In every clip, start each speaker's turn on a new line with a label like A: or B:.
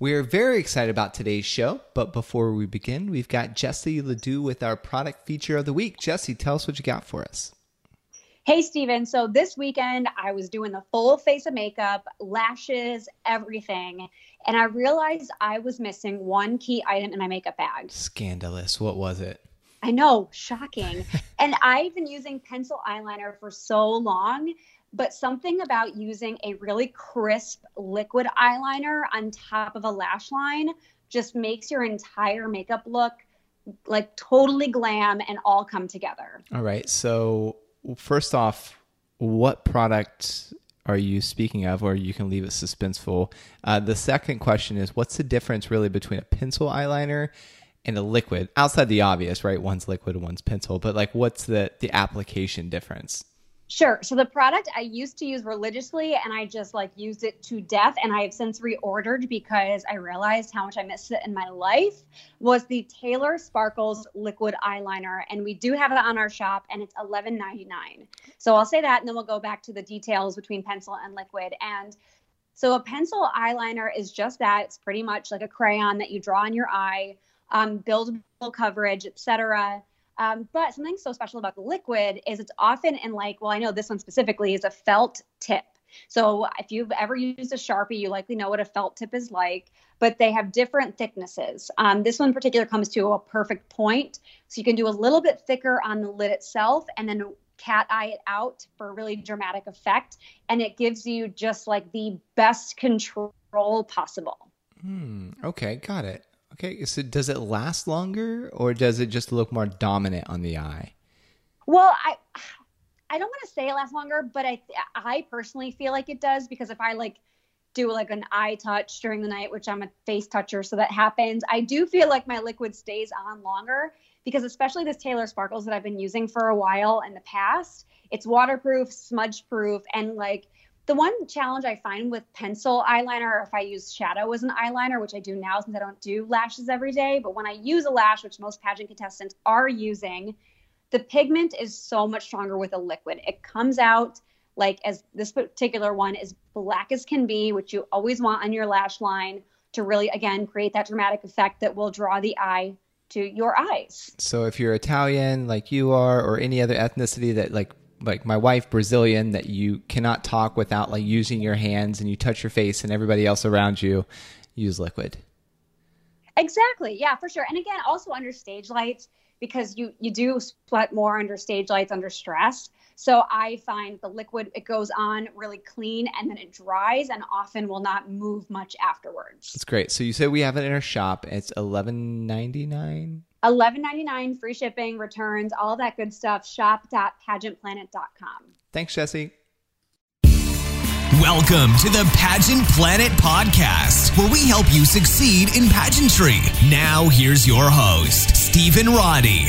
A: We're very excited about today's show, but before we begin, we've got Jesse Ledoux with our product feature of the week. Jesse, tell us what you got for us.
B: Hey, Stephen. So this weekend, I was doing the full face of makeup, lashes, everything. And I realized I was missing one key item in my makeup bag.
A: Scandalous. What was it?
B: I know, shocking. and I've been using pencil eyeliner for so long but something about using a really crisp liquid eyeliner on top of a lash line just makes your entire makeup look like totally glam and all come together.
A: All right. So, first off, what product are you speaking of, or you can leave it suspenseful? Uh, the second question is what's the difference really between a pencil eyeliner and a liquid? Outside the obvious, right? One's liquid, one's pencil, but like what's the, the application difference?
B: Sure. So the product I used to use religiously and I just like used it to death and I have since reordered because I realized how much I missed it in my life was the Taylor Sparkles liquid eyeliner and we do have it on our shop and it's $11.99. So I'll say that and then we'll go back to the details between pencil and liquid and so a pencil eyeliner is just that. It's pretty much like a crayon that you draw on your eye, um, buildable coverage, etc. Um, but something so special about the liquid is it's often in like, well, I know this one specifically is a felt tip. So if you've ever used a Sharpie, you likely know what a felt tip is like, but they have different thicknesses. Um, this one in particular comes to a perfect point. So you can do a little bit thicker on the lid itself and then cat eye it out for a really dramatic effect. And it gives you just like the best control possible.
A: Hmm. Okay, got it. Okay, so does it last longer or does it just look more dominant on the eye?
B: Well, I I don't want to say it lasts longer, but I I personally feel like it does because if I like do like an eye touch during the night, which I'm a face toucher, so that happens, I do feel like my liquid stays on longer because especially this Taylor Sparkles that I've been using for a while in the past, it's waterproof, smudge proof, and like the one challenge I find with pencil eyeliner, or if I use shadow as an eyeliner, which I do now since I don't do lashes every day, but when I use a lash, which most pageant contestants are using, the pigment is so much stronger with a liquid. It comes out like as this particular one is black as can be, which you always want on your lash line to really again create that dramatic effect that will draw the eye to your eyes.
A: So if you're Italian like you are or any other ethnicity that like like my wife Brazilian that you cannot talk without like using your hands and you touch your face and everybody else around you use liquid.
B: Exactly. Yeah, for sure. And again, also under stage lights because you you do sweat more under stage lights under stress. So I find the liquid it goes on really clean and then it dries and often will not move much afterwards.
A: That's great. So you said we have it in our shop. It's eleven ninety nine.
B: $11.99 free shipping, returns, all that good stuff. Shop.pageantplanet.com.
A: Thanks, Jesse.
C: Welcome to the Pageant Planet Podcast, where we help you succeed in pageantry. Now, here's your host, Stephen Roddy.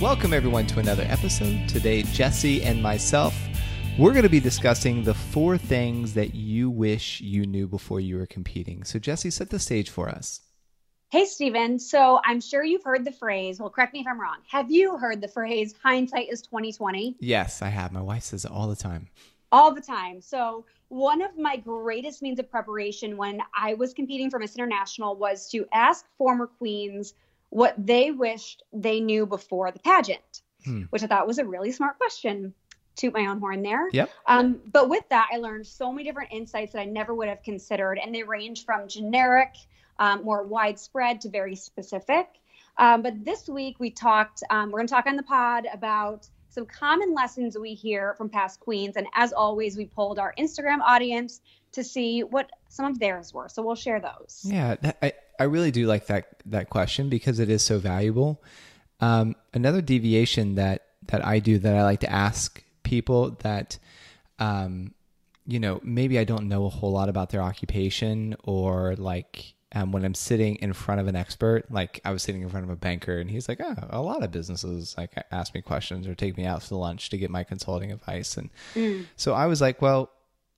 A: Welcome, everyone, to another episode. Today, Jesse and myself, we're going to be discussing the four things that you wish you knew before you were competing. So, Jesse, set the stage for us.
B: Hey, Stephen. So I'm sure you've heard the phrase. Well, correct me if I'm wrong. Have you heard the phrase "hindsight is 2020"?
A: Yes, I have. My wife says it all the time.
B: All the time. So one of my greatest means of preparation when I was competing for Miss International was to ask former queens what they wished they knew before the pageant, hmm. which I thought was a really smart question. Toot my own horn there.
A: Yep.
B: Um, but with that, I learned so many different insights that I never would have considered, and they range from generic um, more widespread to very specific. Um, but this week we talked, um, we're going to talk on the pod about some common lessons we hear from past queens. And as always, we polled our Instagram audience to see what some of theirs were. So we'll share those.
A: Yeah, that, I, I really do like that, that question because it is so valuable. Um, another deviation that, that I do that I like to ask people that, um, you know, maybe I don't know a whole lot about their occupation or like, um, when I'm sitting in front of an expert, like I was sitting in front of a banker, and he's like, "Oh, a lot of businesses like ask me questions or take me out to lunch to get my consulting advice." And mm. so I was like, "Well,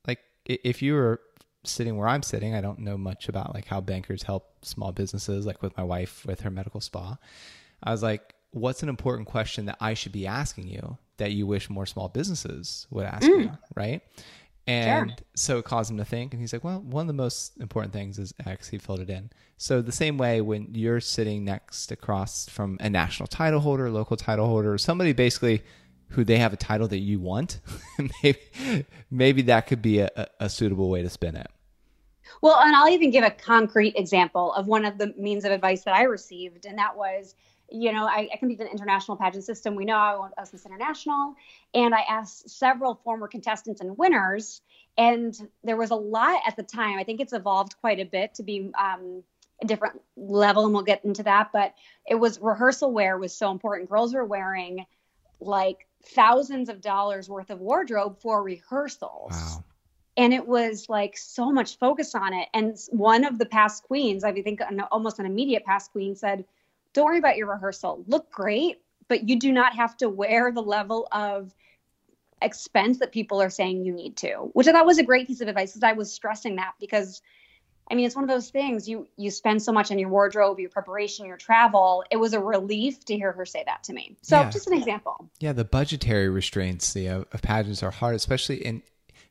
A: like if you were sitting where I'm sitting, I don't know much about like how bankers help small businesses, like with my wife with her medical spa. I was like, what's an important question that I should be asking you that you wish more small businesses would ask mm. you, right?" And sure. so it caused him to think. And he's like, well, one of the most important things is X. He filled it in. So the same way when you're sitting next across from a national title holder, local title holder, somebody basically who they have a title that you want, maybe, maybe that could be a, a suitable way to spin it.
B: Well, and I'll even give a concrete example of one of the means of advice that I received, and that was, you know, I, I competed in the international pageant system. We know I was Miss International, and I asked several former contestants and winners, and there was a lot at the time. I think it's evolved quite a bit to be um, a different level, and we'll get into that. But it was rehearsal wear was so important. Girls were wearing like thousands of dollars worth of wardrobe for rehearsals.
A: Wow.
B: And it was like so much focus on it. And one of the past queens, I think almost an immediate past queen, said, Don't worry about your rehearsal. Look great, but you do not have to wear the level of expense that people are saying you need to, which I thought was a great piece of advice because I was stressing that because I mean, it's one of those things you you spend so much on your wardrobe, your preparation, your travel. It was a relief to hear her say that to me. So, yeah. just an example.
A: Yeah, the budgetary restraints the, of pageants are hard, especially in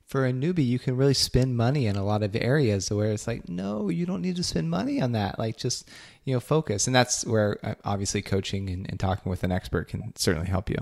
A: for a newbie. You can really spend money in a lot of areas where it's like, no, you don't need to spend money on that. Like, just you know, focus, and that's where uh, obviously coaching and, and talking with an expert can certainly help you.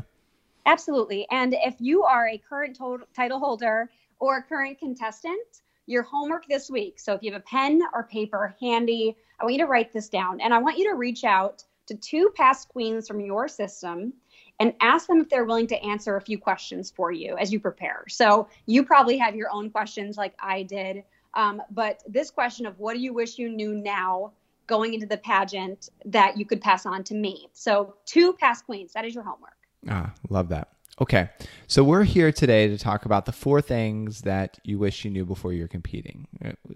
B: Absolutely, and if you are a current to- title holder or a current contestant your homework this week. So if you have a pen or paper handy, I want you to write this down. And I want you to reach out to two past queens from your system and ask them if they're willing to answer a few questions for you as you prepare. So you probably have your own questions like I did. Um, but this question of what do you wish you knew now going into the pageant that you could pass on to me? So two past queens, that is your homework.
A: Ah, love that. Okay, so we're here today to talk about the four things that you wish you knew before you're competing.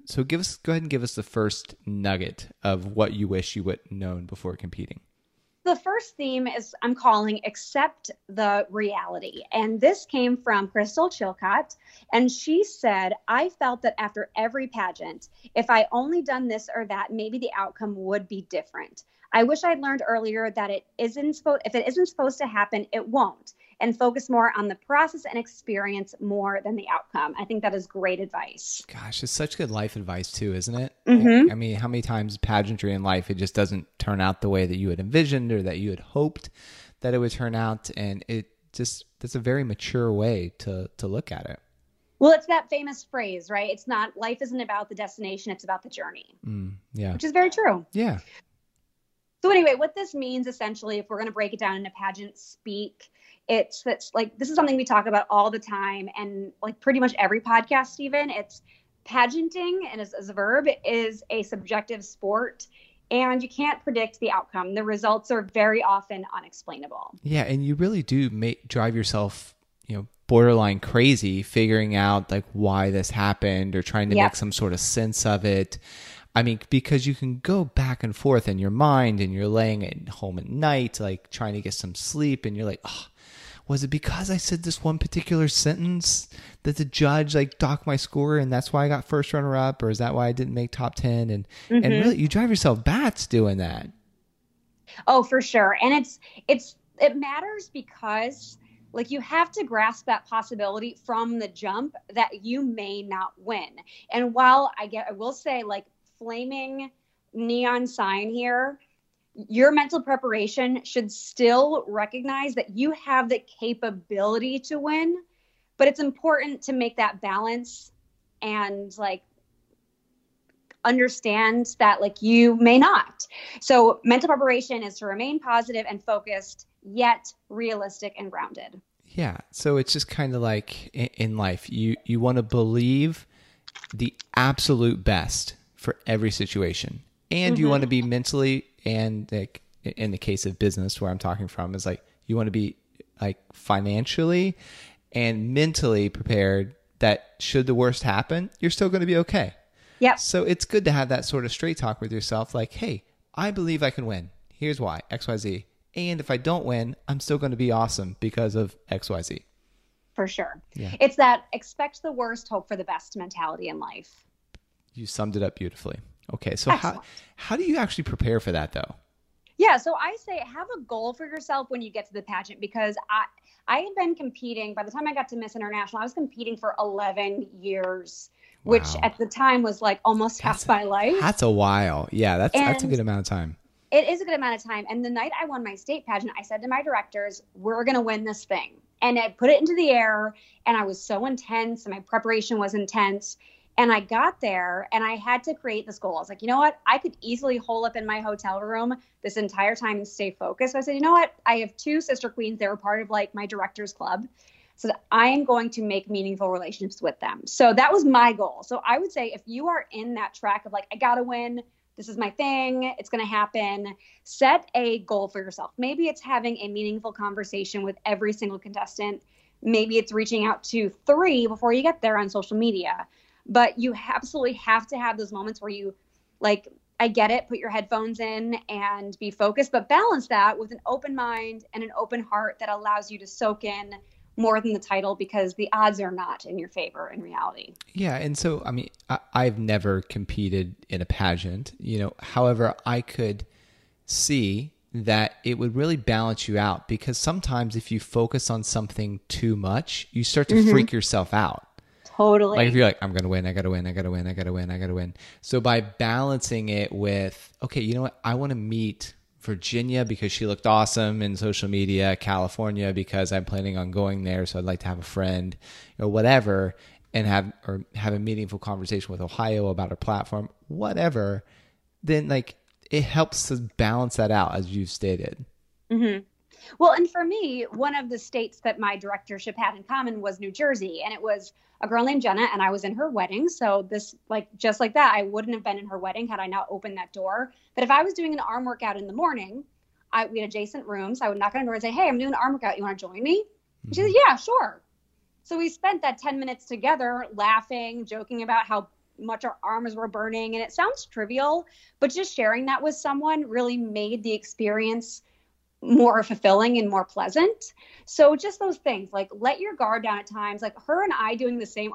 A: So give us, go ahead and give us the first nugget of what you wish you would known before competing.
B: The first theme is I'm calling accept the reality. And this came from Crystal Chilcott. And she said, I felt that after every pageant, if I only done this or that, maybe the outcome would be different. I wish I'd learned earlier that it isn't if it isn't supposed to happen, it won't and focus more on the process and experience more than the outcome. I think that is great advice.
A: Gosh, it's such good life advice too, isn't it?
B: Mm-hmm.
A: I mean, how many times pageantry in life it just doesn't turn out the way that you had envisioned or that you had hoped that it would turn out, and it just that's a very mature way to to look at it.
B: Well, it's that famous phrase, right? It's not life isn't about the destination; it's about the journey.
A: Mm, yeah,
B: which is very true.
A: Yeah.
B: So anyway, what this means essentially, if we're going to break it down into pageant speak, it's that's like this is something we talk about all the time and like pretty much every podcast even it's pageanting and as, as a verb is a subjective sport and you can't predict the outcome. The results are very often unexplainable.
A: Yeah and you really do make drive yourself you know borderline crazy figuring out like why this happened or trying to yep. make some sort of sense of it. I mean, because you can go back and forth in your mind and you're laying at home at night, like trying to get some sleep, and you're like, oh, was it because I said this one particular sentence that the judge like docked my score and that's why I got first runner up or is that why I didn't make top 10 and mm-hmm. and really you drive yourself bats doing that.
B: Oh, for sure. And it's it's it matters because like you have to grasp that possibility from the jump that you may not win. And while I get I will say like flaming neon sign here your mental preparation should still recognize that you have the capability to win, but it's important to make that balance and like understand that like you may not. So mental preparation is to remain positive and focused, yet realistic and grounded.
A: Yeah. So it's just kind of like in life, you you want to believe the absolute best for every situation. And mm-hmm. you want to be mentally and like in the case of business where I'm talking from is like you want to be like financially and mentally prepared that should the worst happen, you're still going to be okay.
B: Yeah.
A: So it's good to have that sort of straight talk with yourself like, "Hey, I believe I can win. Here's why. XYZ. And if I don't win, I'm still going to be awesome because of XYZ."
B: For sure.
A: Yeah.
B: It's that expect the worst, hope for the best mentality in life.
A: You summed it up beautifully. Okay, so Excellent. how how do you actually prepare for that though?
B: Yeah, so I say have a goal for yourself when you get to the pageant because I I had been competing by the time I got to Miss International, I was competing for 11 years, wow. which at the time was like almost
A: that's
B: half my life.
A: That's a while. Yeah, that's and that's a good amount of time.
B: It is a good amount of time. And the night I won my state pageant, I said to my directors, "We're going to win this thing." And I put it into the air and I was so intense and my preparation was intense and I got there and I had to create this goal. I was like, you know what? I could easily hole up in my hotel room this entire time and stay focused. I said, you know what? I have two sister queens. They were part of like my director's club. So I am going to make meaningful relationships with them. So that was my goal. So I would say if you are in that track of like, I got to win, this is my thing, it's going to happen, set a goal for yourself. Maybe it's having a meaningful conversation with every single contestant. Maybe it's reaching out to three before you get there on social media but you absolutely have to have those moments where you like I get it, put your headphones in and be focused, but balance that with an open mind and an open heart that allows you to soak in more than the title because the odds are not in your favor in reality.
A: Yeah. And so, I mean, I, have never competed in a pageant, you know, however, I could see that it would really balance you out because sometimes if you focus on something too much, you start to mm-hmm. freak yourself out.
B: Totally.
A: Like if you're like, I'm gonna win, I gotta win, I gotta win, I gotta win, I gotta win. So by balancing it with, okay, you know what, I want to meet Virginia because she looked awesome in social media, California because I'm planning on going there, so I'd like to have a friend or whatever, and have or have a meaningful conversation with Ohio about her platform, whatever. Then like it helps to balance that out as you've stated.
B: Mm-hmm. Well, and for me, one of the states that my directorship had in common was New Jersey, and it was a girl named Jenna, and I was in her wedding. So this, like, just like that, I wouldn't have been in her wedding had I not opened that door. But if I was doing an arm workout in the morning, I we had adjacent rooms. I would knock on her door and say, "Hey, I'm doing an arm workout. You want to join me?" Mm-hmm. She said, "Yeah, sure." So we spent that 10 minutes together, laughing, joking about how much our arms were burning, and it sounds trivial, but just sharing that with someone really made the experience more fulfilling and more pleasant. So just those things, like let your guard down at times. Like her and I doing the same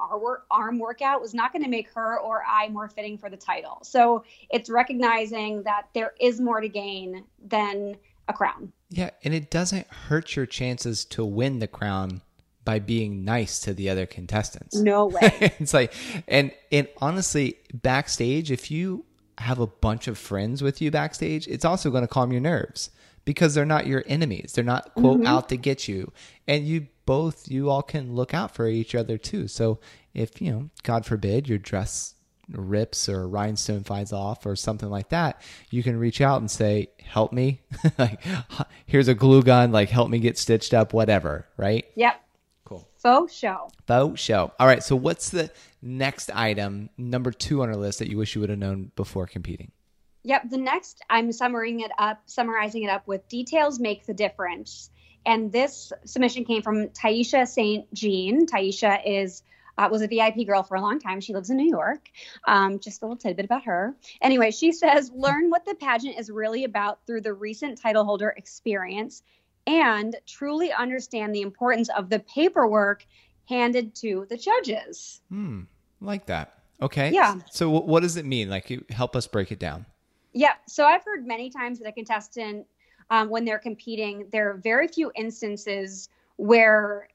B: arm workout was not going to make her or I more fitting for the title. So it's recognizing that there is more to gain than a crown.
A: Yeah, and it doesn't hurt your chances to win the crown by being nice to the other contestants.
B: No way.
A: it's like and and honestly, backstage if you have a bunch of friends with you backstage, it's also going to calm your nerves because they're not your enemies. They're not quote mm-hmm. out to get you. And you both you all can look out for each other too. So if, you know, God forbid your dress rips or rhinestone flies off or something like that, you can reach out and say, "Help me." like here's a glue gun, like help me get stitched up, whatever, right?
B: Yep.
A: Cool.
B: Faux show.
A: Faux show. All right, so what's the next item, number 2 on our list that you wish you would have known before competing?
B: Yep. The next, I'm summarizing it up, summarizing it up with details make the difference. And this submission came from Taisha St. Jean. Taisha is uh, was a VIP girl for a long time. She lives in New York. Um, just a little tidbit about her. Anyway, she says, learn what the pageant is really about through the recent title holder experience and truly understand the importance of the paperwork handed to the judges.
A: Hmm, like that. Okay.
B: Yeah.
A: So, what does it mean? Like, help us break it down.
B: Yeah. So I've heard many times that a contestant, um, when they're competing, there are very few instances where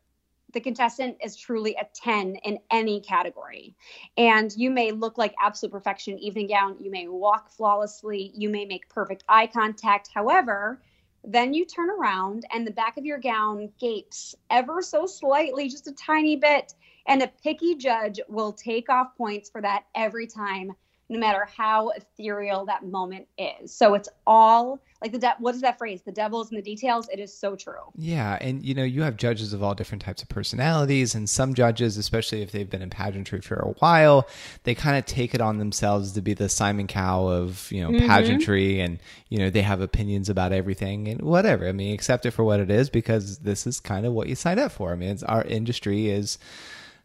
B: the contestant is truly a 10 in any category. And you may look like absolute perfection evening gown, you may walk flawlessly, you may make perfect eye contact. However, then you turn around and the back of your gown gapes ever so slightly, just a tiny bit. And a picky judge will take off points for that every time no matter how ethereal that moment is. So it's all like the de- what is that phrase? The devil's in the details. It is so true.
A: Yeah, and you know you have judges of all different types of personalities, and some judges, especially if they've been in pageantry for a while, they kind of take it on themselves to be the Simon Cowell of you know mm-hmm. pageantry, and you know they have opinions about everything and whatever. I mean, accept it for what it is because this is kind of what you signed up for. I mean, our industry is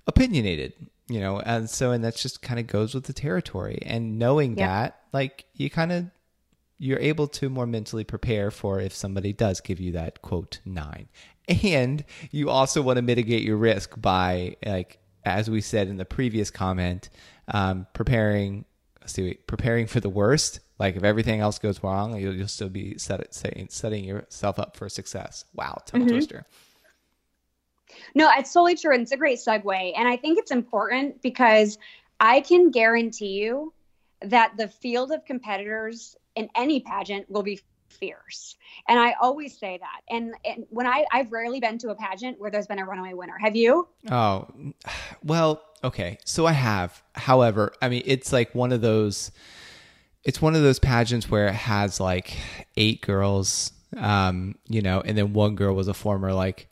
A: opinionated you know and so and that's just kind of goes with the territory and knowing that like you kind of you're able to more mentally prepare for if somebody does give you that quote nine and you also want to mitigate your risk by like as we said in the previous comment um, preparing let's see, preparing for the worst. Like if everything else goes wrong, you'll, you'll still be set, setting, setting yourself up for success. Wow, tongue mm-hmm. twister.
B: No, it's totally true. And it's a great segue. And I think it's important because I can guarantee you that the field of competitors in any pageant will be fierce. And I always say that. And, and when I, I've rarely been to a pageant where there's been a runaway winner. Have you?
A: Oh, well, okay. So I have. However, I mean, it's like one of those, it's one of those pageants where it has like eight girls, um, you know, and then one girl was a former like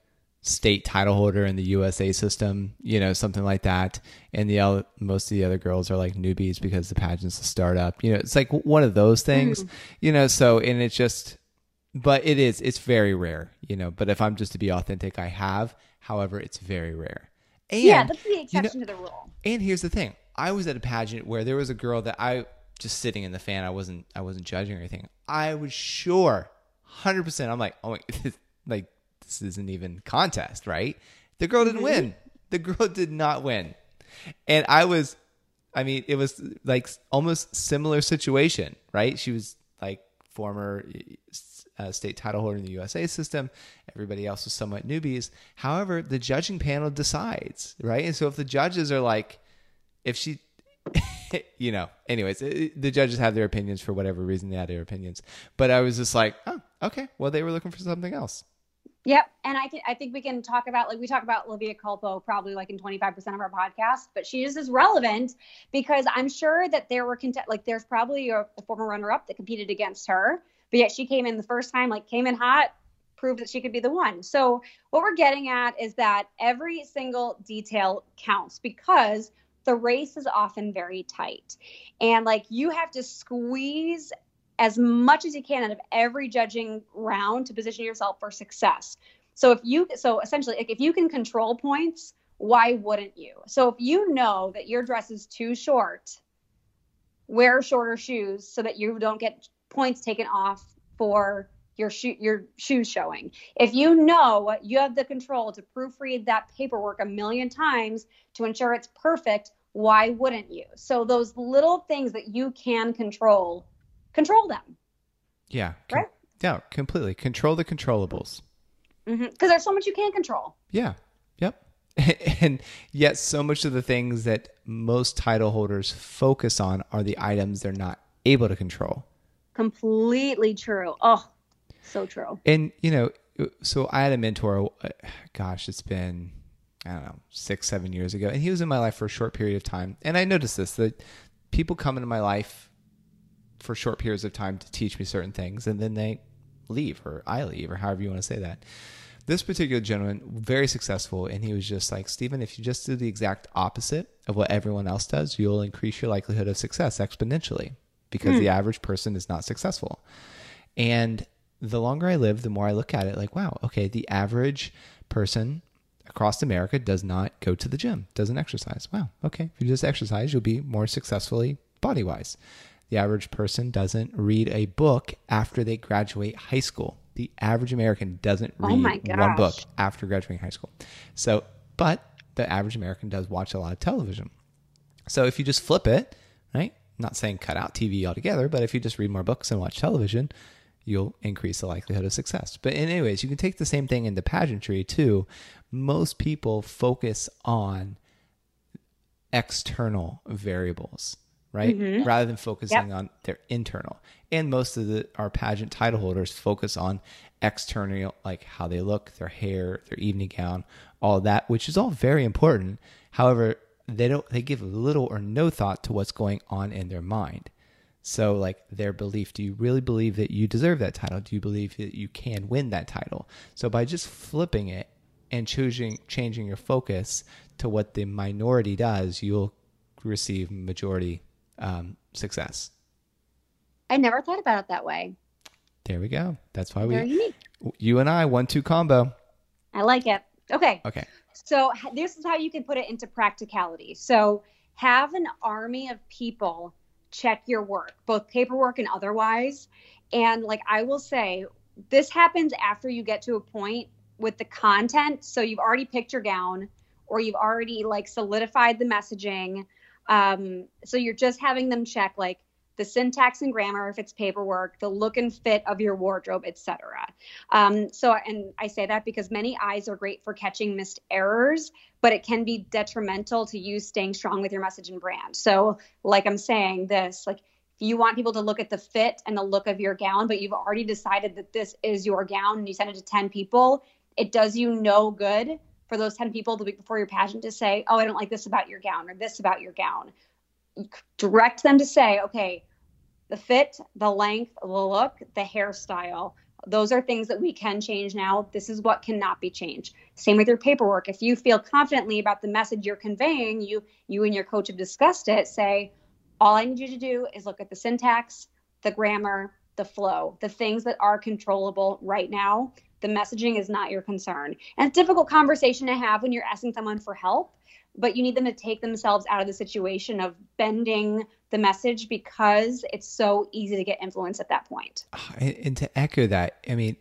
A: state title holder in the USA system, you know, something like that. And the most of the other girls are like newbies because the pageant's a startup. You know, it's like one of those things, mm. you know, so and it's just but it is it's very rare, you know, but if I'm just to be authentic, I have. However, it's very rare.
B: And, yeah, that's the exception you know, to the rule.
A: And here's the thing. I was at a pageant where there was a girl that I just sitting in the fan, I wasn't I wasn't judging or anything. I was sure 100% I'm like, "Oh my like this isn't even contest, right? The girl didn't mm-hmm. win. The girl did not win. And I was, I mean, it was like almost similar situation, right? She was like former uh, state title holder in the USA system. Everybody else was somewhat newbies. However, the judging panel decides, right? And so if the judges are like, if she, you know, anyways, it, the judges have their opinions for whatever reason they had their opinions. But I was just like, oh, okay, well, they were looking for something else.
B: Yep, and I can I think we can talk about like we talk about Olivia Culpo probably like in 25% of our podcast, but she is as relevant because I'm sure that there were cont- like there's probably a, a former runner up that competed against her, but yet she came in the first time like came in hot, proved that she could be the one. So what we're getting at is that every single detail counts because the race is often very tight. And like you have to squeeze as much as you can out of every judging round to position yourself for success. So if you so essentially if you can control points, why wouldn't you? So if you know that your dress is too short, wear shorter shoes so that you don't get points taken off for your shoe your shoes showing. If you know you have the control to proofread that paperwork a million times to ensure it's perfect, why wouldn't you? So those little things that you can control control them.
A: Yeah. Com- right? Yeah, completely. Control the controllables.
B: Because mm-hmm. there's so much you can't control.
A: Yeah. Yep. and yet, so much of the things that most title holders focus on are the items they're not able to control.
B: Completely true. Oh, so true.
A: And, you know, so I had a mentor, uh, gosh, it's been, I don't know, six, seven years ago. And he was in my life for a short period of time. And I noticed this that people come into my life for short periods of time to teach me certain things, and then they leave, or I leave, or however you want to say that. This particular gentleman, very successful, and he was just like, Stephen, if you just do the exact opposite of what everyone else does, you'll increase your likelihood of success exponentially because the hmm. average person is not successful. And the longer I live, the more I look at it like, wow, okay, the average person across America does not go to the gym, doesn't exercise. Wow, okay, if you just exercise, you'll be more successfully body wise. The average person doesn't read a book after they graduate high school. The average American doesn't oh read oh one book after graduating high school. So, but the average American does watch a lot of television. So if you just flip it, right? not saying cut out TV altogether, but if you just read more books and watch television, you'll increase the likelihood of success. But anyways, you can take the same thing into pageantry too. Most people focus on external variables right? Mm-hmm. Rather than focusing yep. on their internal. And most of the our pageant title holders focus on external, like how they look, their hair, their evening gown, all that, which is all very important. However, they don't they give little or no thought to what's going on in their mind. So, like their belief, do you really believe that you deserve that title? Do you believe that you can win that title? So, by just flipping it and choosing changing your focus to what the minority does, you'll receive majority um, success.
B: I never thought about it that way.
A: There we go. That's why Very we, unique. you and I, one two combo.
B: I like it. Okay.
A: Okay.
B: So this is how you can put it into practicality. So have an army of people check your work, both paperwork and otherwise. And like I will say, this happens after you get to a point with the content. So you've already picked your gown or you've already like solidified the messaging Um, so you're just having them check like the syntax and grammar if it's paperwork, the look and fit of your wardrobe, etc. Um, so, and I say that because many eyes are great for catching missed errors, but it can be detrimental to you staying strong with your message and brand. So, like I'm saying, this like if you want people to look at the fit and the look of your gown, but you've already decided that this is your gown and you send it to 10 people, it does you no good for those 10 people the week before your pageant to say, oh, I don't like this about your gown or this about your gown direct them to say, okay, the fit, the length, the look, the hairstyle, those are things that we can change now. This is what cannot be changed. Same with your paperwork. If you feel confidently about the message you're conveying, you you and your coach have discussed it, say, all I need you to do is look at the syntax, the grammar, the flow, the things that are controllable right now. The messaging is not your concern. And it's a difficult conversation to have when you're asking someone for help but you need them to take themselves out of the situation of bending the message because it's so easy to get influence at that point.
A: And to echo that, I mean,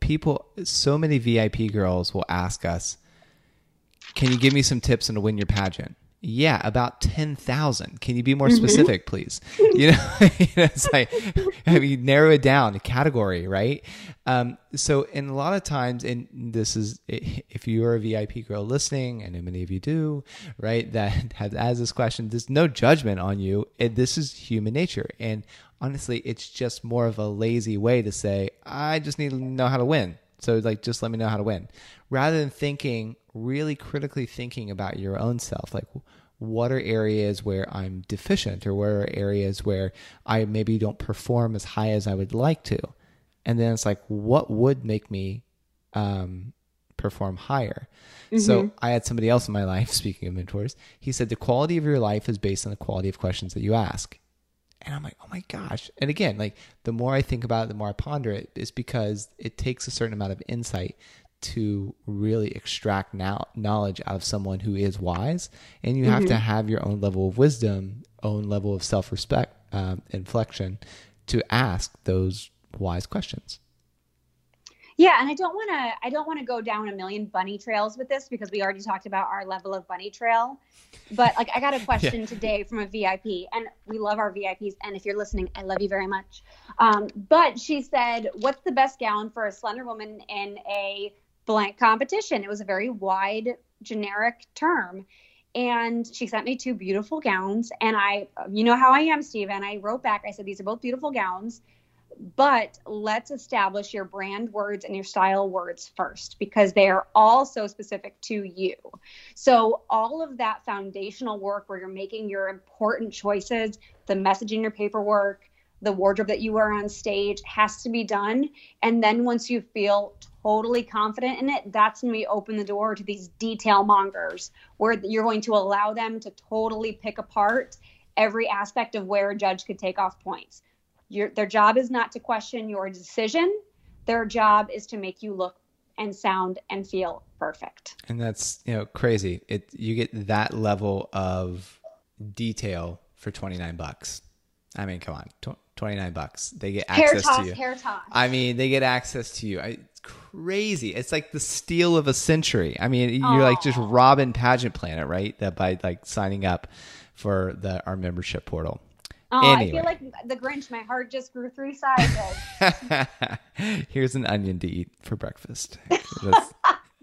A: people, so many VIP girls will ask us, "Can you give me some tips on to win your pageant?" Yeah, about 10,000. Can you be more mm-hmm. specific, please? You know, it's like, I mean, narrow it down, a category, right? Um, so, and a lot of times, and this is, if you are a VIP girl listening, and many of you do, right, that has, asked this question, there's no judgment on you. It, this is human nature. And honestly, it's just more of a lazy way to say, I just need to know how to win. So, like, just let me know how to win. Rather than thinking, really critically thinking about your own self. Like, what are areas where I'm deficient or where are areas where I maybe don't perform as high as I would like to? And then it's like, what would make me um, perform higher? Mm-hmm. So I had somebody else in my life, speaking of mentors, he said, the quality of your life is based on the quality of questions that you ask. And I'm like, oh my gosh. And again, like the more I think about it, the more I ponder it, is because it takes a certain amount of insight to really extract now knowledge out of someone who is wise and you have mm-hmm. to have your own level of wisdom own level of self-respect um, inflection to ask those wise questions
B: yeah and i don't want to i don't want to go down a million bunny trails with this because we already talked about our level of bunny trail but like i got a question yeah. today from a vip and we love our vips and if you're listening i love you very much um, but she said what's the best gown for a slender woman in a blank competition. It was a very wide, generic term. And she sent me two beautiful gowns. And I, you know how I am, Steve. And I wrote back, I said, these are both beautiful gowns, but let's establish your brand words and your style words first because they are all so specific to you. So, all of that foundational work where you're making your important choices, the messaging, your paperwork, the wardrobe that you wear on stage has to be done. And then once you feel totally confident in it, that's when we open the door to these detail mongers where you're going to allow them to totally pick apart every aspect of where a judge could take off points. Your, their job is not to question your decision. Their job is to make you look and sound and feel perfect.
A: And that's, you know, crazy. It you get that level of detail for 29 bucks. I mean, come on. 29 bucks. They get access
B: toss,
A: to you.
B: Hair toss.
A: I mean, they get access to you. I, it's crazy. It's like the steal of a century. I mean, you're like just robbing Pageant Planet, right? That by like signing up for the our membership portal.
B: Oh, anyway. I feel like the Grinch. My heart just grew three sizes.
A: Here's an onion to eat for breakfast. That's,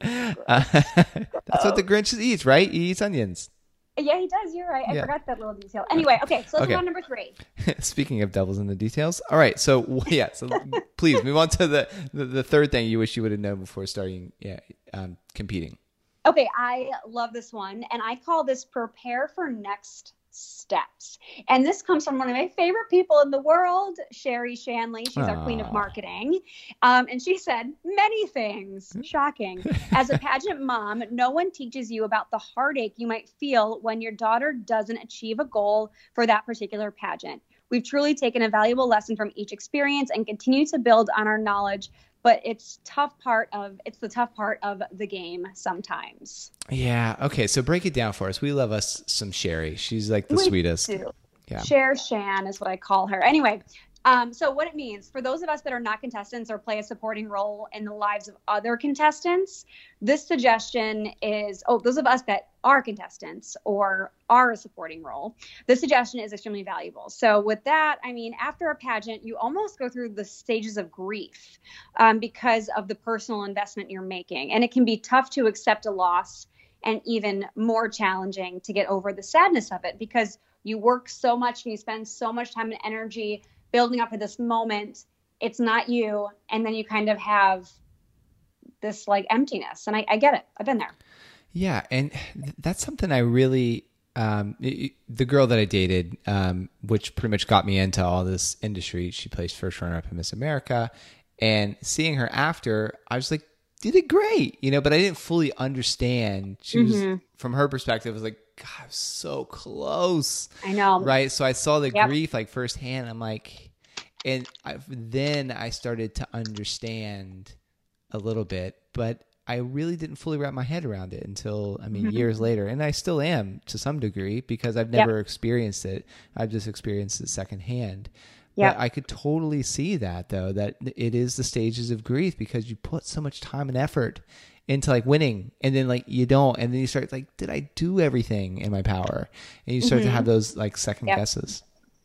A: uh, that's what the Grinch eats, right? He eats onions.
B: Yeah, he does. You're right. I yeah. forgot that little detail. Anyway, okay, so let's okay. move on number three.
A: Speaking of devils in the details, all right. So yeah, so please move on to the, the, the third thing you wish you would have known before starting yeah um, competing.
B: Okay, I love this one, and I call this prepare for next steps. And this comes from one of my favorite people in the world, Sherry Shanley. She's Aww. our queen of marketing. Um, and she said many things. Hmm. Shocking. As a pageant mom, no one teaches you about the heartache you might feel when your daughter doesn't achieve a goal for that particular pageant. We've truly taken a valuable lesson from each experience and continue to build on our knowledge but it's tough part of it's the tough part of the game sometimes.
A: Yeah. Okay. So break it down for us. We love us some Sherry. She's like the we sweetest. Do.
B: Yeah. Cher Shan is what I call her. Anyway, Um, so, what it means for those of us that are not contestants or play a supporting role in the lives of other contestants, this suggestion is oh, those of us that are contestants or are a supporting role, this suggestion is extremely valuable. So, with that, I mean, after a pageant, you almost go through the stages of grief um, because of the personal investment you're making. And it can be tough to accept a loss and even more challenging to get over the sadness of it because you work so much and you spend so much time and energy building up to this moment it's not you and then you kind of have this like emptiness and i, I get it i've been there
A: yeah and th- that's something i really um, it, the girl that I dated, um, which pretty much got me into all this industry, she placed first runner up in Miss America. And seeing her after, I was like, did it great, you know, but I didn't fully understand. She mm-hmm. was, from her perspective, was like, God, I was so close.
B: I know.
A: Right. So I saw the yep. grief like firsthand. I'm like, and I, then I started to understand a little bit, but I really didn't fully wrap my head around it until I mean mm-hmm. years later, and I still am to some degree because I've never yep. experienced it. I've just experienced it secondhand. Yeah, I could totally see that though. That it is the stages of grief because you put so much time and effort into like winning and then like you don't and then you start like did i do everything in my power and you start mm-hmm. to have those like second yep. guesses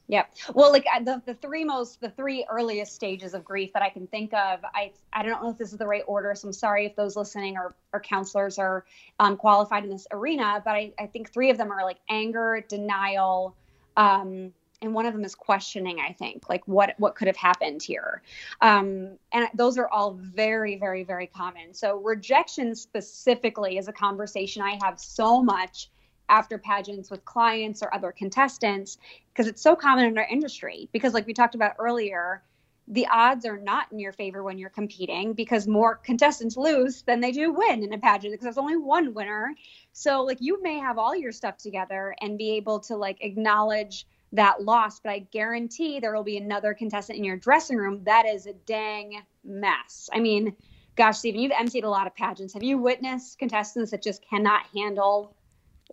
B: yeah. Well, like the, the three most, the three earliest stages of grief that I can think of, I I don't know if this is the right order, so I'm sorry if those listening or, or counselors are um, qualified in this arena, but I, I think three of them are like anger, denial, um, and one of them is questioning i think like what what could have happened here. Um, and those are all very very very common. So rejection specifically is a conversation i have so much after pageants with clients or other contestants because it's so common in our industry. Because like we talked about earlier the odds are not in your favor when you're competing because more contestants lose than they do win in a pageant because there's only one winner. So like you may have all your stuff together and be able to like acknowledge that loss, but I guarantee there will be another contestant in your dressing room that is a dang mess. I mean, gosh, Stephen, you've emceed a lot of pageants. Have you witnessed contestants that just cannot handle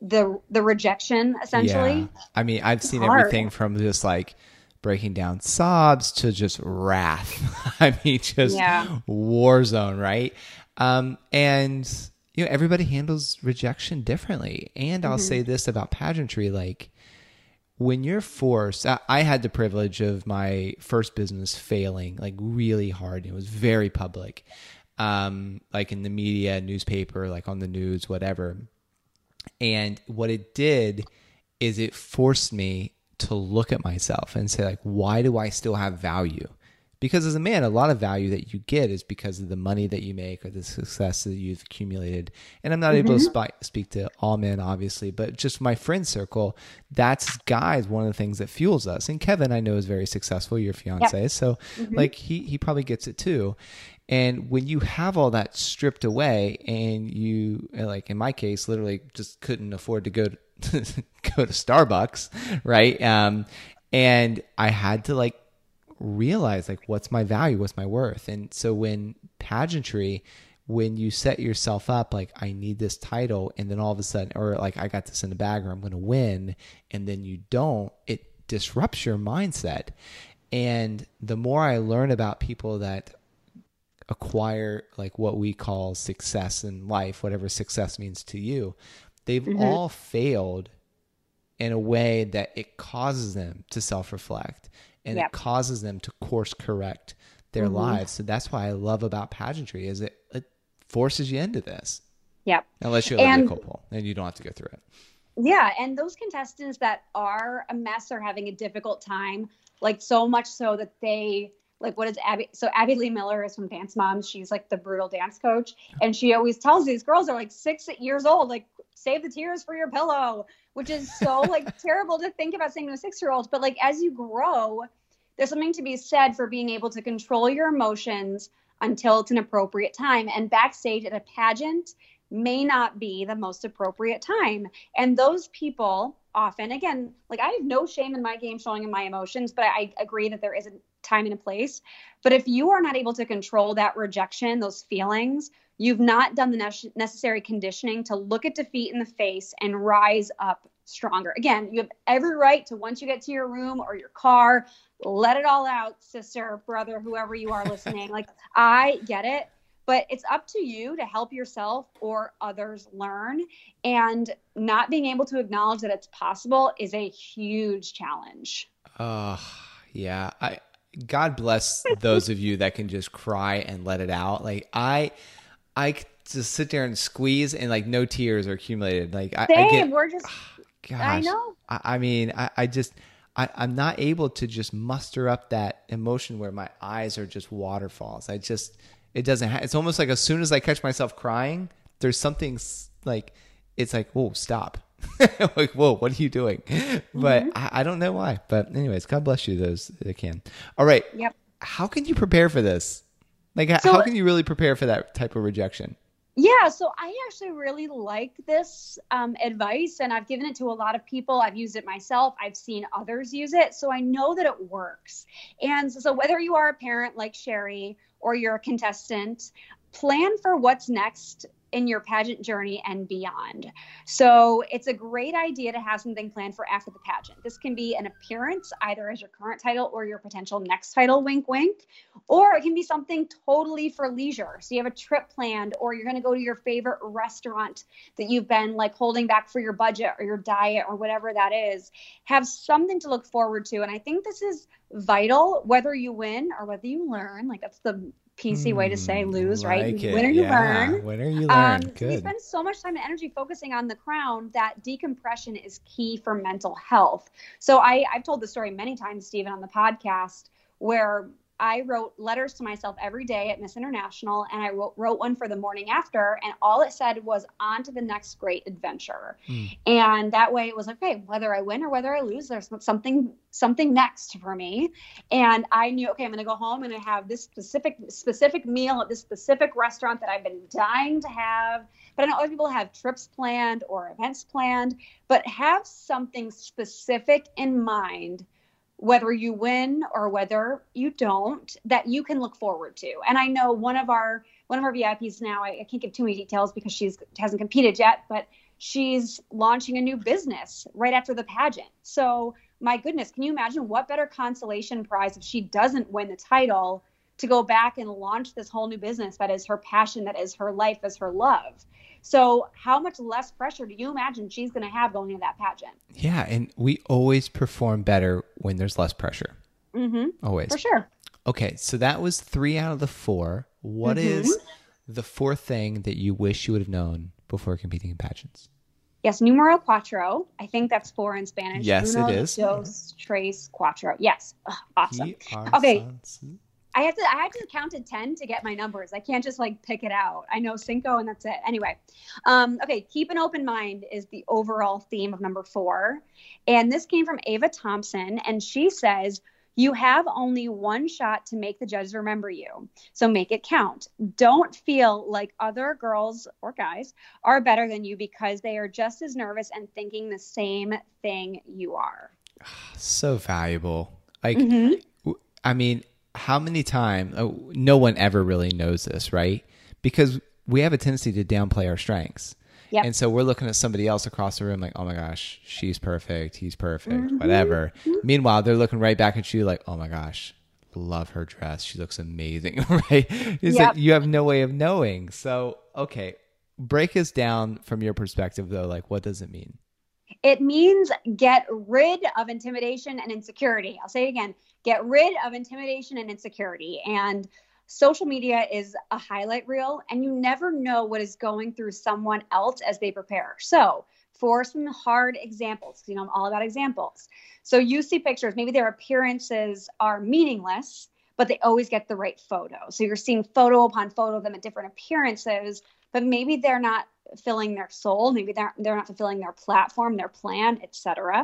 B: the the rejection essentially?
A: Yeah. I mean, I've it's seen hard. everything from just like breaking down sobs to just wrath. I mean, just yeah. war zone, right? Um, and you know, everybody handles rejection differently. And I'll mm-hmm. say this about pageantry, like when you're forced I, had the privilege of my first business failing like really hard it was very public. Um, like in the media newspaper like on the news whatever. And what it did is it forced me to look at myself and say like why do i still have value because as a man a lot of value that you get is because of the money that you make or the success that you've accumulated and i'm not mm-hmm. able to mm-hmm. sp- speak to all men obviously but just my friend circle that's guys one of the things that fuels us and kevin i know is very successful your fiance yep. so mm-hmm. like he he probably gets it too and when you have all that stripped away and you like in my case literally just couldn't afford to go to go to starbucks right um and i had to like realize like what's my value, what's my worth. And so when pageantry, when you set yourself up like I need this title and then all of a sudden or like I got this in the bag or I'm going to win and then you don't, it disrupts your mindset. And the more I learn about people that acquire like what we call success in life, whatever success means to you, they've mm-hmm. all failed in a way that it causes them to self reflect and yep. it causes them to course correct their mm-hmm. lives. So that's why I love about pageantry is it, it forces you into this.
B: Yep.
A: Unless you're Olivia Culpo, and you don't have to go through it.
B: Yeah, and those contestants that are a mess are having a difficult time, like so much so that they like what is Abby? So Abby Lee Miller is from Dance Moms. She's like the brutal dance coach, and she always tells these girls are like six years old, like save the tears for your pillow, which is so like terrible to think about saying to a six year old. But like as you grow, there's something to be said for being able to control your emotions until it's an appropriate time. And backstage at a pageant may not be the most appropriate time. And those people often, again, like I have no shame in my game showing in my emotions, but I agree that there is a time and a place. But if you are not able to control that rejection, those feelings, You've not done the necessary conditioning to look at defeat in the face and rise up stronger. Again, you have every right to once you get to your room or your car, let it all out, sister, brother, whoever you are listening. like, I get it, but it's up to you to help yourself or others learn. And not being able to acknowledge that it's possible is a huge challenge.
A: Oh, yeah. I, God bless those of you that can just cry and let it out. Like, I, I just sit there and squeeze and like no tears are accumulated. Like, I,
B: Same,
A: I get,
B: we're just,
A: gosh,
B: I know.
A: I, I mean, I, I just, I, I'm not able to just muster up that emotion where my eyes are just waterfalls. I just, it doesn't. Ha- it's almost like as soon as I catch myself crying, there's something s- like, it's like, whoa, stop. like, whoa, what are you doing? But mm-hmm. I, I don't know why. But anyways, God bless you, those that can. All right.
B: Yep.
A: How can you prepare for this? Like,
B: So-
A: how can you really prepare for that type of rejection?
B: Yeah, so I actually really like this um, advice, and I've given it to a lot of people. I've used it myself. I've seen others use it, so I know that it works. And so, whether you are a parent like Sherry or you're a contestant, plan for what's next in your pageant journey and beyond. So, it's a great idea to have something planned for after the pageant. This can be an appearance, either as your current title or your potential next title, wink, wink, or it can be something totally for leisure. So, you have a trip planned, or you're going to go to your favorite restaurant that you've been like holding back for your budget or your diet or whatever that is. Have something to look forward to. And I think this is vital, whether you win or whether you learn. Like, that's the PC way to say
A: Hmm,
B: lose, right?
A: like it.
B: Win or you
A: Yeah,
B: learn.
A: Win or you
B: Um,
A: learn.
B: we spend so much time and energy focusing on the crown that decompression is key for mental health. So I, I've told the story many times, Stephen, on the podcast, where I wrote letters to myself every day at Miss International, and I wrote, wrote one for the morning after, and all it said was "on to the next great adventure."
A: Mm.
B: And that way, it was like, okay, whether I win or whether I lose, there's something something next for me. And I knew, okay, I'm going to go home and I have this specific specific meal at this specific restaurant that I've been dying to have. But I know other people have trips planned or events planned, but have something specific in mind whether you win or whether you don't that you can look forward to. And i know one of our one of our vips now i, I can't give too many details because she's hasn't competed yet but she's launching a new business right after the pageant. So my goodness can you imagine what better consolation prize if she doesn't win the title to go back and launch this whole new business that is her passion that is her life is her love so how much less pressure do you imagine she's going to have going into that pageant
A: Yeah, and we always perform better when there's less pressure.
B: mm-hmm
A: Always.
B: for sure
A: Okay, so that was three out of the four. What
B: Mhm.
A: is the fourth thing that you wish you would have known before competing in pageants?
B: Yes, numero cuatro. I think that's four in Spanish.
A: Yes, it
B: Uno,
A: is.
B: Dos, tres, cuatro. Yes. Ugh, awesome. Okay. I have to I have to count to 10 to get my numbers. I can't just like pick it out. I know cinco and that's it. Anyway. Um, okay, keep an open mind is the overall theme of number four. And this came from Ava Thompson, and she says you have only one shot to make the judges remember you. So make it count. Don't feel like other girls or guys are better than you because they are just as nervous and thinking the same thing you are.
A: so valuable. Like,
B: Mhm.
A: w- I mean, how many times? Oh, no one ever really knows this, right? Because we have a tendency to downplay our strengths.
B: Yep.
A: And so we're looking at somebody else across the room like, oh my gosh, she's perfect, he's perfect,
B: Mm-hmm.
A: whatever. Meanwhile, they're looking right back at you like, oh my gosh, love her dress. She looks amazing, right? It's
B: Yep.
A: like you have no way of knowing. So, okay, break us down from your perspective though. Like, what does it mean?
B: It means get rid of intimidation and insecurity. I'll say it again get rid of intimidation and insecurity. And social media is a highlight reel, and you never know what is going through someone else as they prepare. So, for some hard examples, you know, I'm all about examples. So, you see pictures, maybe their appearances are meaningless, but they always get the right photo. So, you're seeing photo upon photo of them at different appearances, but maybe they're not filling their soul maybe they're, they're not fulfilling their platform their plan etc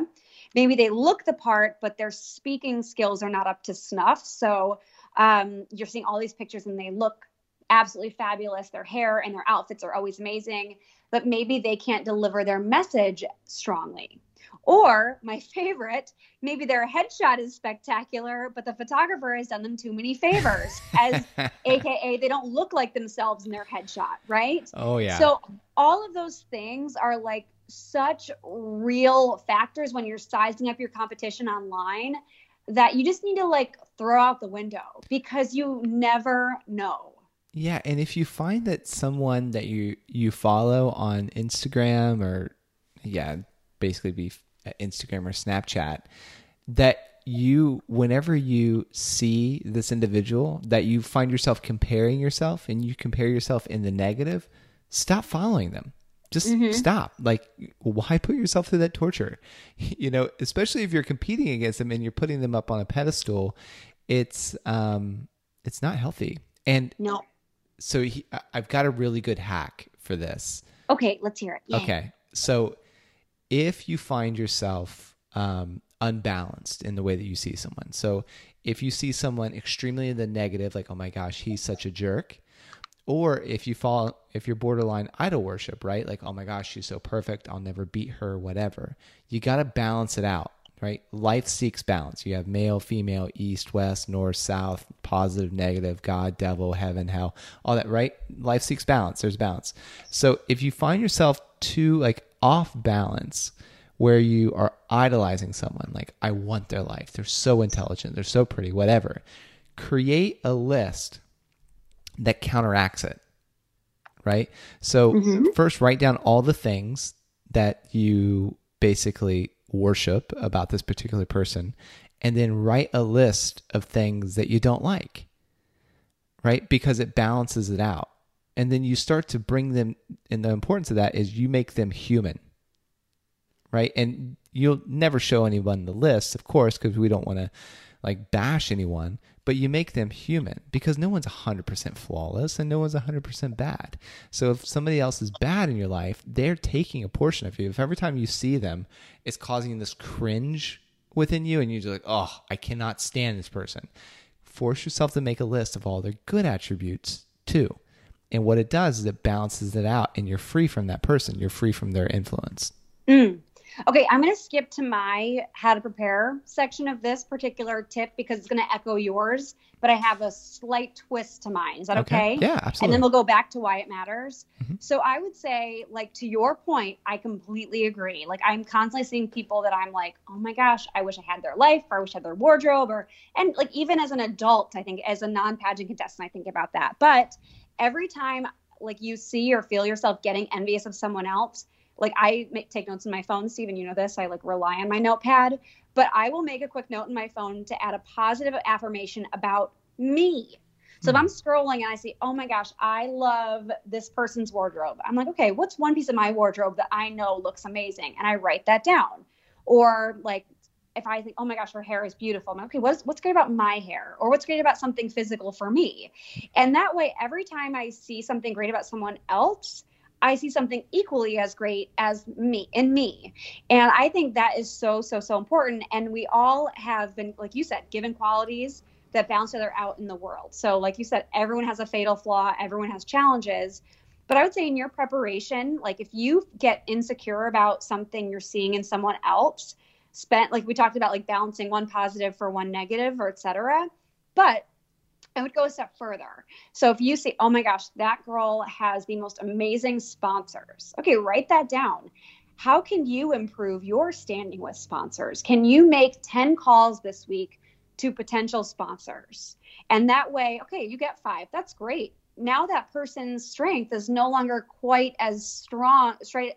B: maybe they look the part but their speaking skills are not up to snuff. So um, you're seeing all these pictures and they look absolutely fabulous. Their hair and their outfits are always amazing but maybe they can't deliver their message strongly. Or my favorite maybe their headshot is spectacular but the photographer has done them too many favors as aka they don't look like themselves in their headshot right?
A: Oh yeah.
B: so all of those things are like such real factors when you're sizing up your competition online that you just need to like throw out the window because you never know.
A: Yeah, and if you find that someone that you you follow on Instagram or yeah, basically be uh, Instagram or Snapchat that you whenever you see this individual that you find yourself comparing yourself and you compare yourself in the negative, stop following them. Just mm-hmm. stop. Like, why put yourself through that torture? You know, especially if you're competing against them and you're putting them up on a pedestal, it's um, it's not healthy. And
B: no.
A: So he, I've got a really good hack for this.
B: Okay, let's hear it.
A: Yeah. Okay, so if you find yourself um, unbalanced in the way that you see someone, so if you see someone extremely in the negative, like, oh my gosh, he's such a jerk, or if you fall if you're borderline idol worship right? Like oh my gosh she's so perfect. I'll never beat her whatever. You got to balance it out right? Life seeks balance. You have male female east west north south positive negative god devil heaven hell all that right? Life seeks balance. There's balance. So if you find yourself too like off balance where you are idolizing someone like i want their life. They're so intelligent. They're so pretty whatever. Create a list that counteracts it. Right? So, mm-hmm. first, write down all the things that you basically worship about this particular person, and then write a list of things that you don't like. Right? Because it balances it out. And then you start to bring them, and the importance of that is you make them human. Right? And you'll never show anyone the list, of course, because we don't want to like bash anyone, but you make them human because no one's 100% flawless and no one's 100% bad. So if somebody else is bad in your life, they're taking a portion of you. If every time you see them, it's causing this cringe within you and you're just like, oh, I cannot stand this person, force yourself to make a list of all their good attributes too. And what it does is it balances it out and you're free from that person. You're free from their influence.
B: Mm. Okay, I'm going to skip to my how to prepare section of this particular tip because it's going to echo yours, but I have a slight twist to mine. Is that okay?
A: okay? Yeah, absolutely.
B: And then we'll go back to why it matters. Mm-hmm. So I would say, like, to your point, I completely agree. Like, I'm constantly seeing people that I'm like, oh my gosh, I wish I had their life, or I wish I had their wardrobe, or, and like, even as an adult, I think, as a non pageant contestant, I think about that. But every time, like, you see or feel yourself getting envious of someone else, like I make, take notes in my phone, Stephen, you know this. I like rely on my notepad, but I will make a quick note in my phone to add a positive affirmation about me. So if I'm hmm. scrolling and I see, oh my gosh, I love this person's wardrobe, I'm like, okay, what's one piece of my wardrobe that I know looks amazing? And I write that down. Or like if I think, oh my gosh, her hair is beautiful, I'm like, okay, what's what's great about my hair? Or what's great about something physical for me? And that way, every time I see something great about someone else, I see something equally as great as me in me. And I think that is so, so, so important. And we all have been, like you said, given qualities that balance each other out in the world. So, like you said, everyone has a fatal flaw, everyone has challenges. But I would say in your preparation, like if you get insecure about something you're seeing in someone else, spent like we talked about like balancing one positive for one negative or etc. But I would go a step further. So if you say, oh my gosh, that girl has the most amazing sponsors, okay, write that down. How can you improve your standing with sponsors? Can you make 10 calls this week to potential sponsors? And that way, okay, you get five. That's great. Now that person's strength is no longer quite as strong,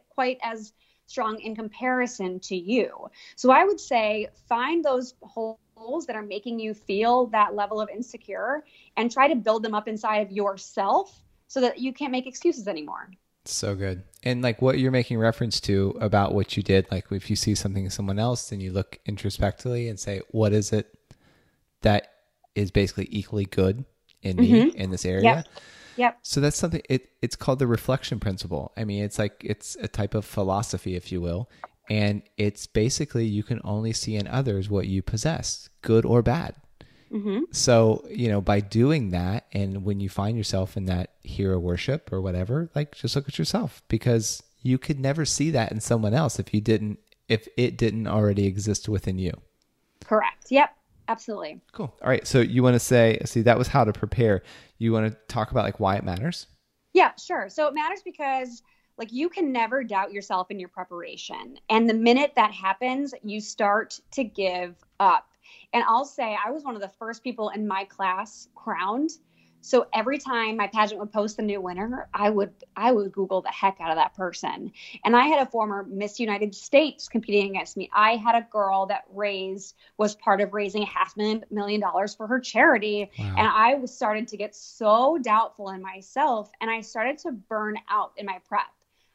B: quite as strong in comparison to you. So I would say find those holes that are making you feel that level of insecure and try to build them up inside of yourself so that you can't make excuses anymore.
A: So good. And like what you're making reference to about what you did, like if you see something in someone else, then you look introspectively and say, what is it that is basically equally good in me mm-hmm. in this area?
B: Yep. Yep.
A: So that's something it it's called the reflection principle. I mean, it's like it's a type of philosophy, if you will. And it's basically you can only see in others what you possess, good or bad. Mm-hmm. So, you know, by doing that, and when you find yourself in that hero worship or whatever, like just look at yourself because you could never see that in someone else if you didn't, if it didn't already exist within you.
B: Correct. Yep. Absolutely.
A: Cool. All right. So you want to say, see, that was how to prepare. You want to talk about like why it matters?
B: Yeah, sure. So it matters because like you can never doubt yourself in your preparation. And the minute that happens, you start to give up. And I'll say I was one of the first people in my class crowned so every time my pageant would post the new winner, I would I would Google the heck out of that person. And I had a former Miss United States competing against me. I had a girl that raised was part of raising a half million million dollars for her charity. Wow. And I was starting to get so doubtful in myself, and I started to burn out in my prep.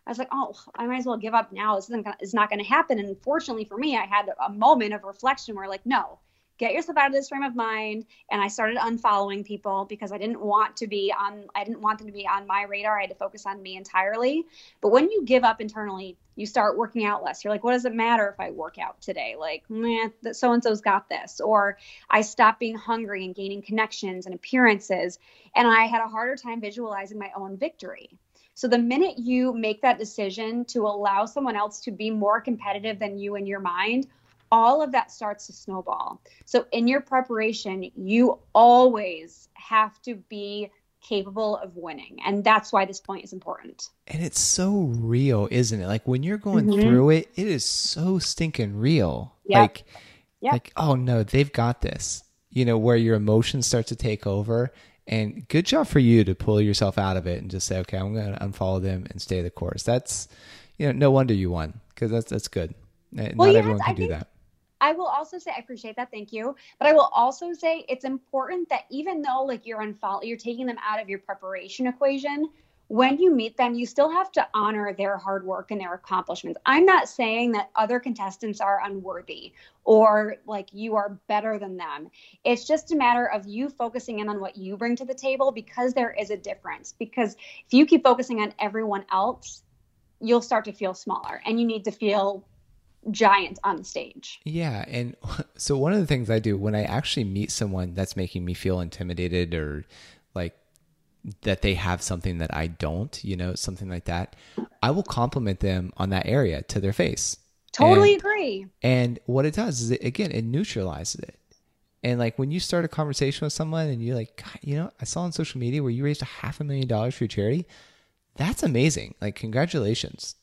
B: I was like, oh, I might as well give up now. This isn't gonna, it's not going to happen. And fortunately for me, I had a moment of reflection where, like, no, get yourself out of this frame of mind. And i started unfollowing people because i didn't want to be on i didn't want them to be on my radar. I had to focus on me entirely. But when you give up internally you start working out less. You're like what does it matter if i work out today? Like man so and so's got this. Or i stopped being hungry and gaining connections and appearances. And i had a harder time visualizing my own victory so the minute you make that decision to allow someone else to be more competitive than you in your mind all of that starts to snowball. So in your preparation, you always have to be capable of winning. And that's why this point is important.
A: And it's so real, isn't it? Like when you're going mm-hmm. through it, it is so stinking real. Yep. Like yep. like oh no, they've got this. You know, where your emotions start to take over and good job for you to pull yourself out of it and just say, okay, I'm going to unfollow them and stay the course. That's, you know, no wonder you won because that's that's good. Uh, well, Not yes, everyone can I do that.
B: I will also say I appreciate that, thank you. But I will also say it's important that even though like you're unfollow, you're taking them out of your preparation equation. When you meet them, you still have to honor their hard work and their accomplishments. I'm not saying that other contestants are unworthy or like you are better than them. It's just a matter of you focusing in on what you bring to the table because there is a difference. Because if you keep focusing on everyone else, you'll start to feel smaller and you need to feel giant on stage.
A: Yeah. And so one of the things I do when I actually meet someone that's making me feel intimidated or that they have something that I don't, you know, something like that, I will compliment them on that area to their face.
B: Totally and, agree.
A: And what it does is, it, again, it neutralizes it. And like when you start a conversation with someone and you're like, God, you know, I saw on social media where you raised a half a million dollars for your charity. That's amazing. Like, congratulations.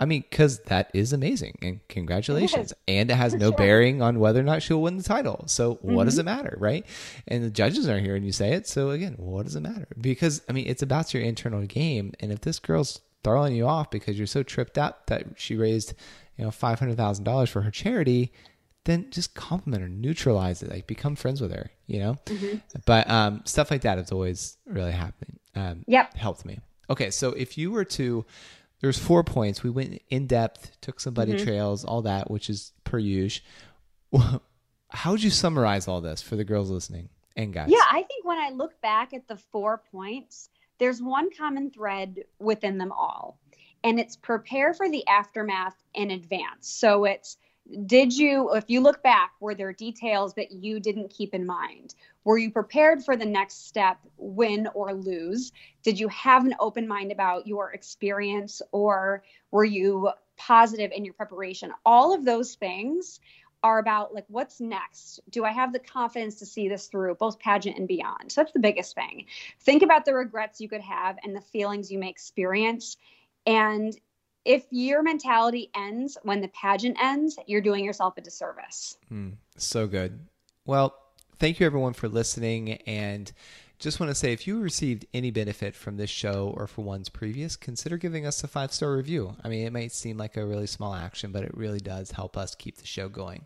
A: I mean, because that is amazing and congratulations. and it has no sure. bearing on whether or not she'll win the title. So, mm-hmm. what does mm-hmm. it matter, right? And the judges aren't here and you say it. So, again, what does it matter? Because, I mean, it's about your internal game. And if this girl's throwing you off because you're so tripped out that she raised, you know, $500,000 for her charity, then just compliment her, neutralize it, like become friends with her, you know? Mm-hmm. But um, stuff like that is always really happening. Um,
B: yep.
A: Helped me. Okay. So, if you were to, there's four points. We went in depth, took some buddy mm-hmm. trails, all that, which is per usual. How would you summarize all this for the girls listening and guys?
B: Yeah, I think when I look back at the four points, there's one common thread within them all, and it's prepare for the aftermath in advance. So it's did you if you look back were there details that you didn't keep in mind? Were you prepared for the next step win or lose? Did you have an open mind about your experience or were you positive in your preparation? All of those things are about like what's next? Do i have the confidence to see this through both pageant and beyond? So that's the biggest thing. Think about the regrets you could have and the feelings you may experience. And if your mentality ends when the pageant ends, you're doing yourself a disservice.
A: Mm, so good. Well, thank you everyone for listening. And just want to say if you received any benefit from this show or for ones previous, consider giving us a five star review. I mean, it might seem like a really small action, but it really does help us keep the show going.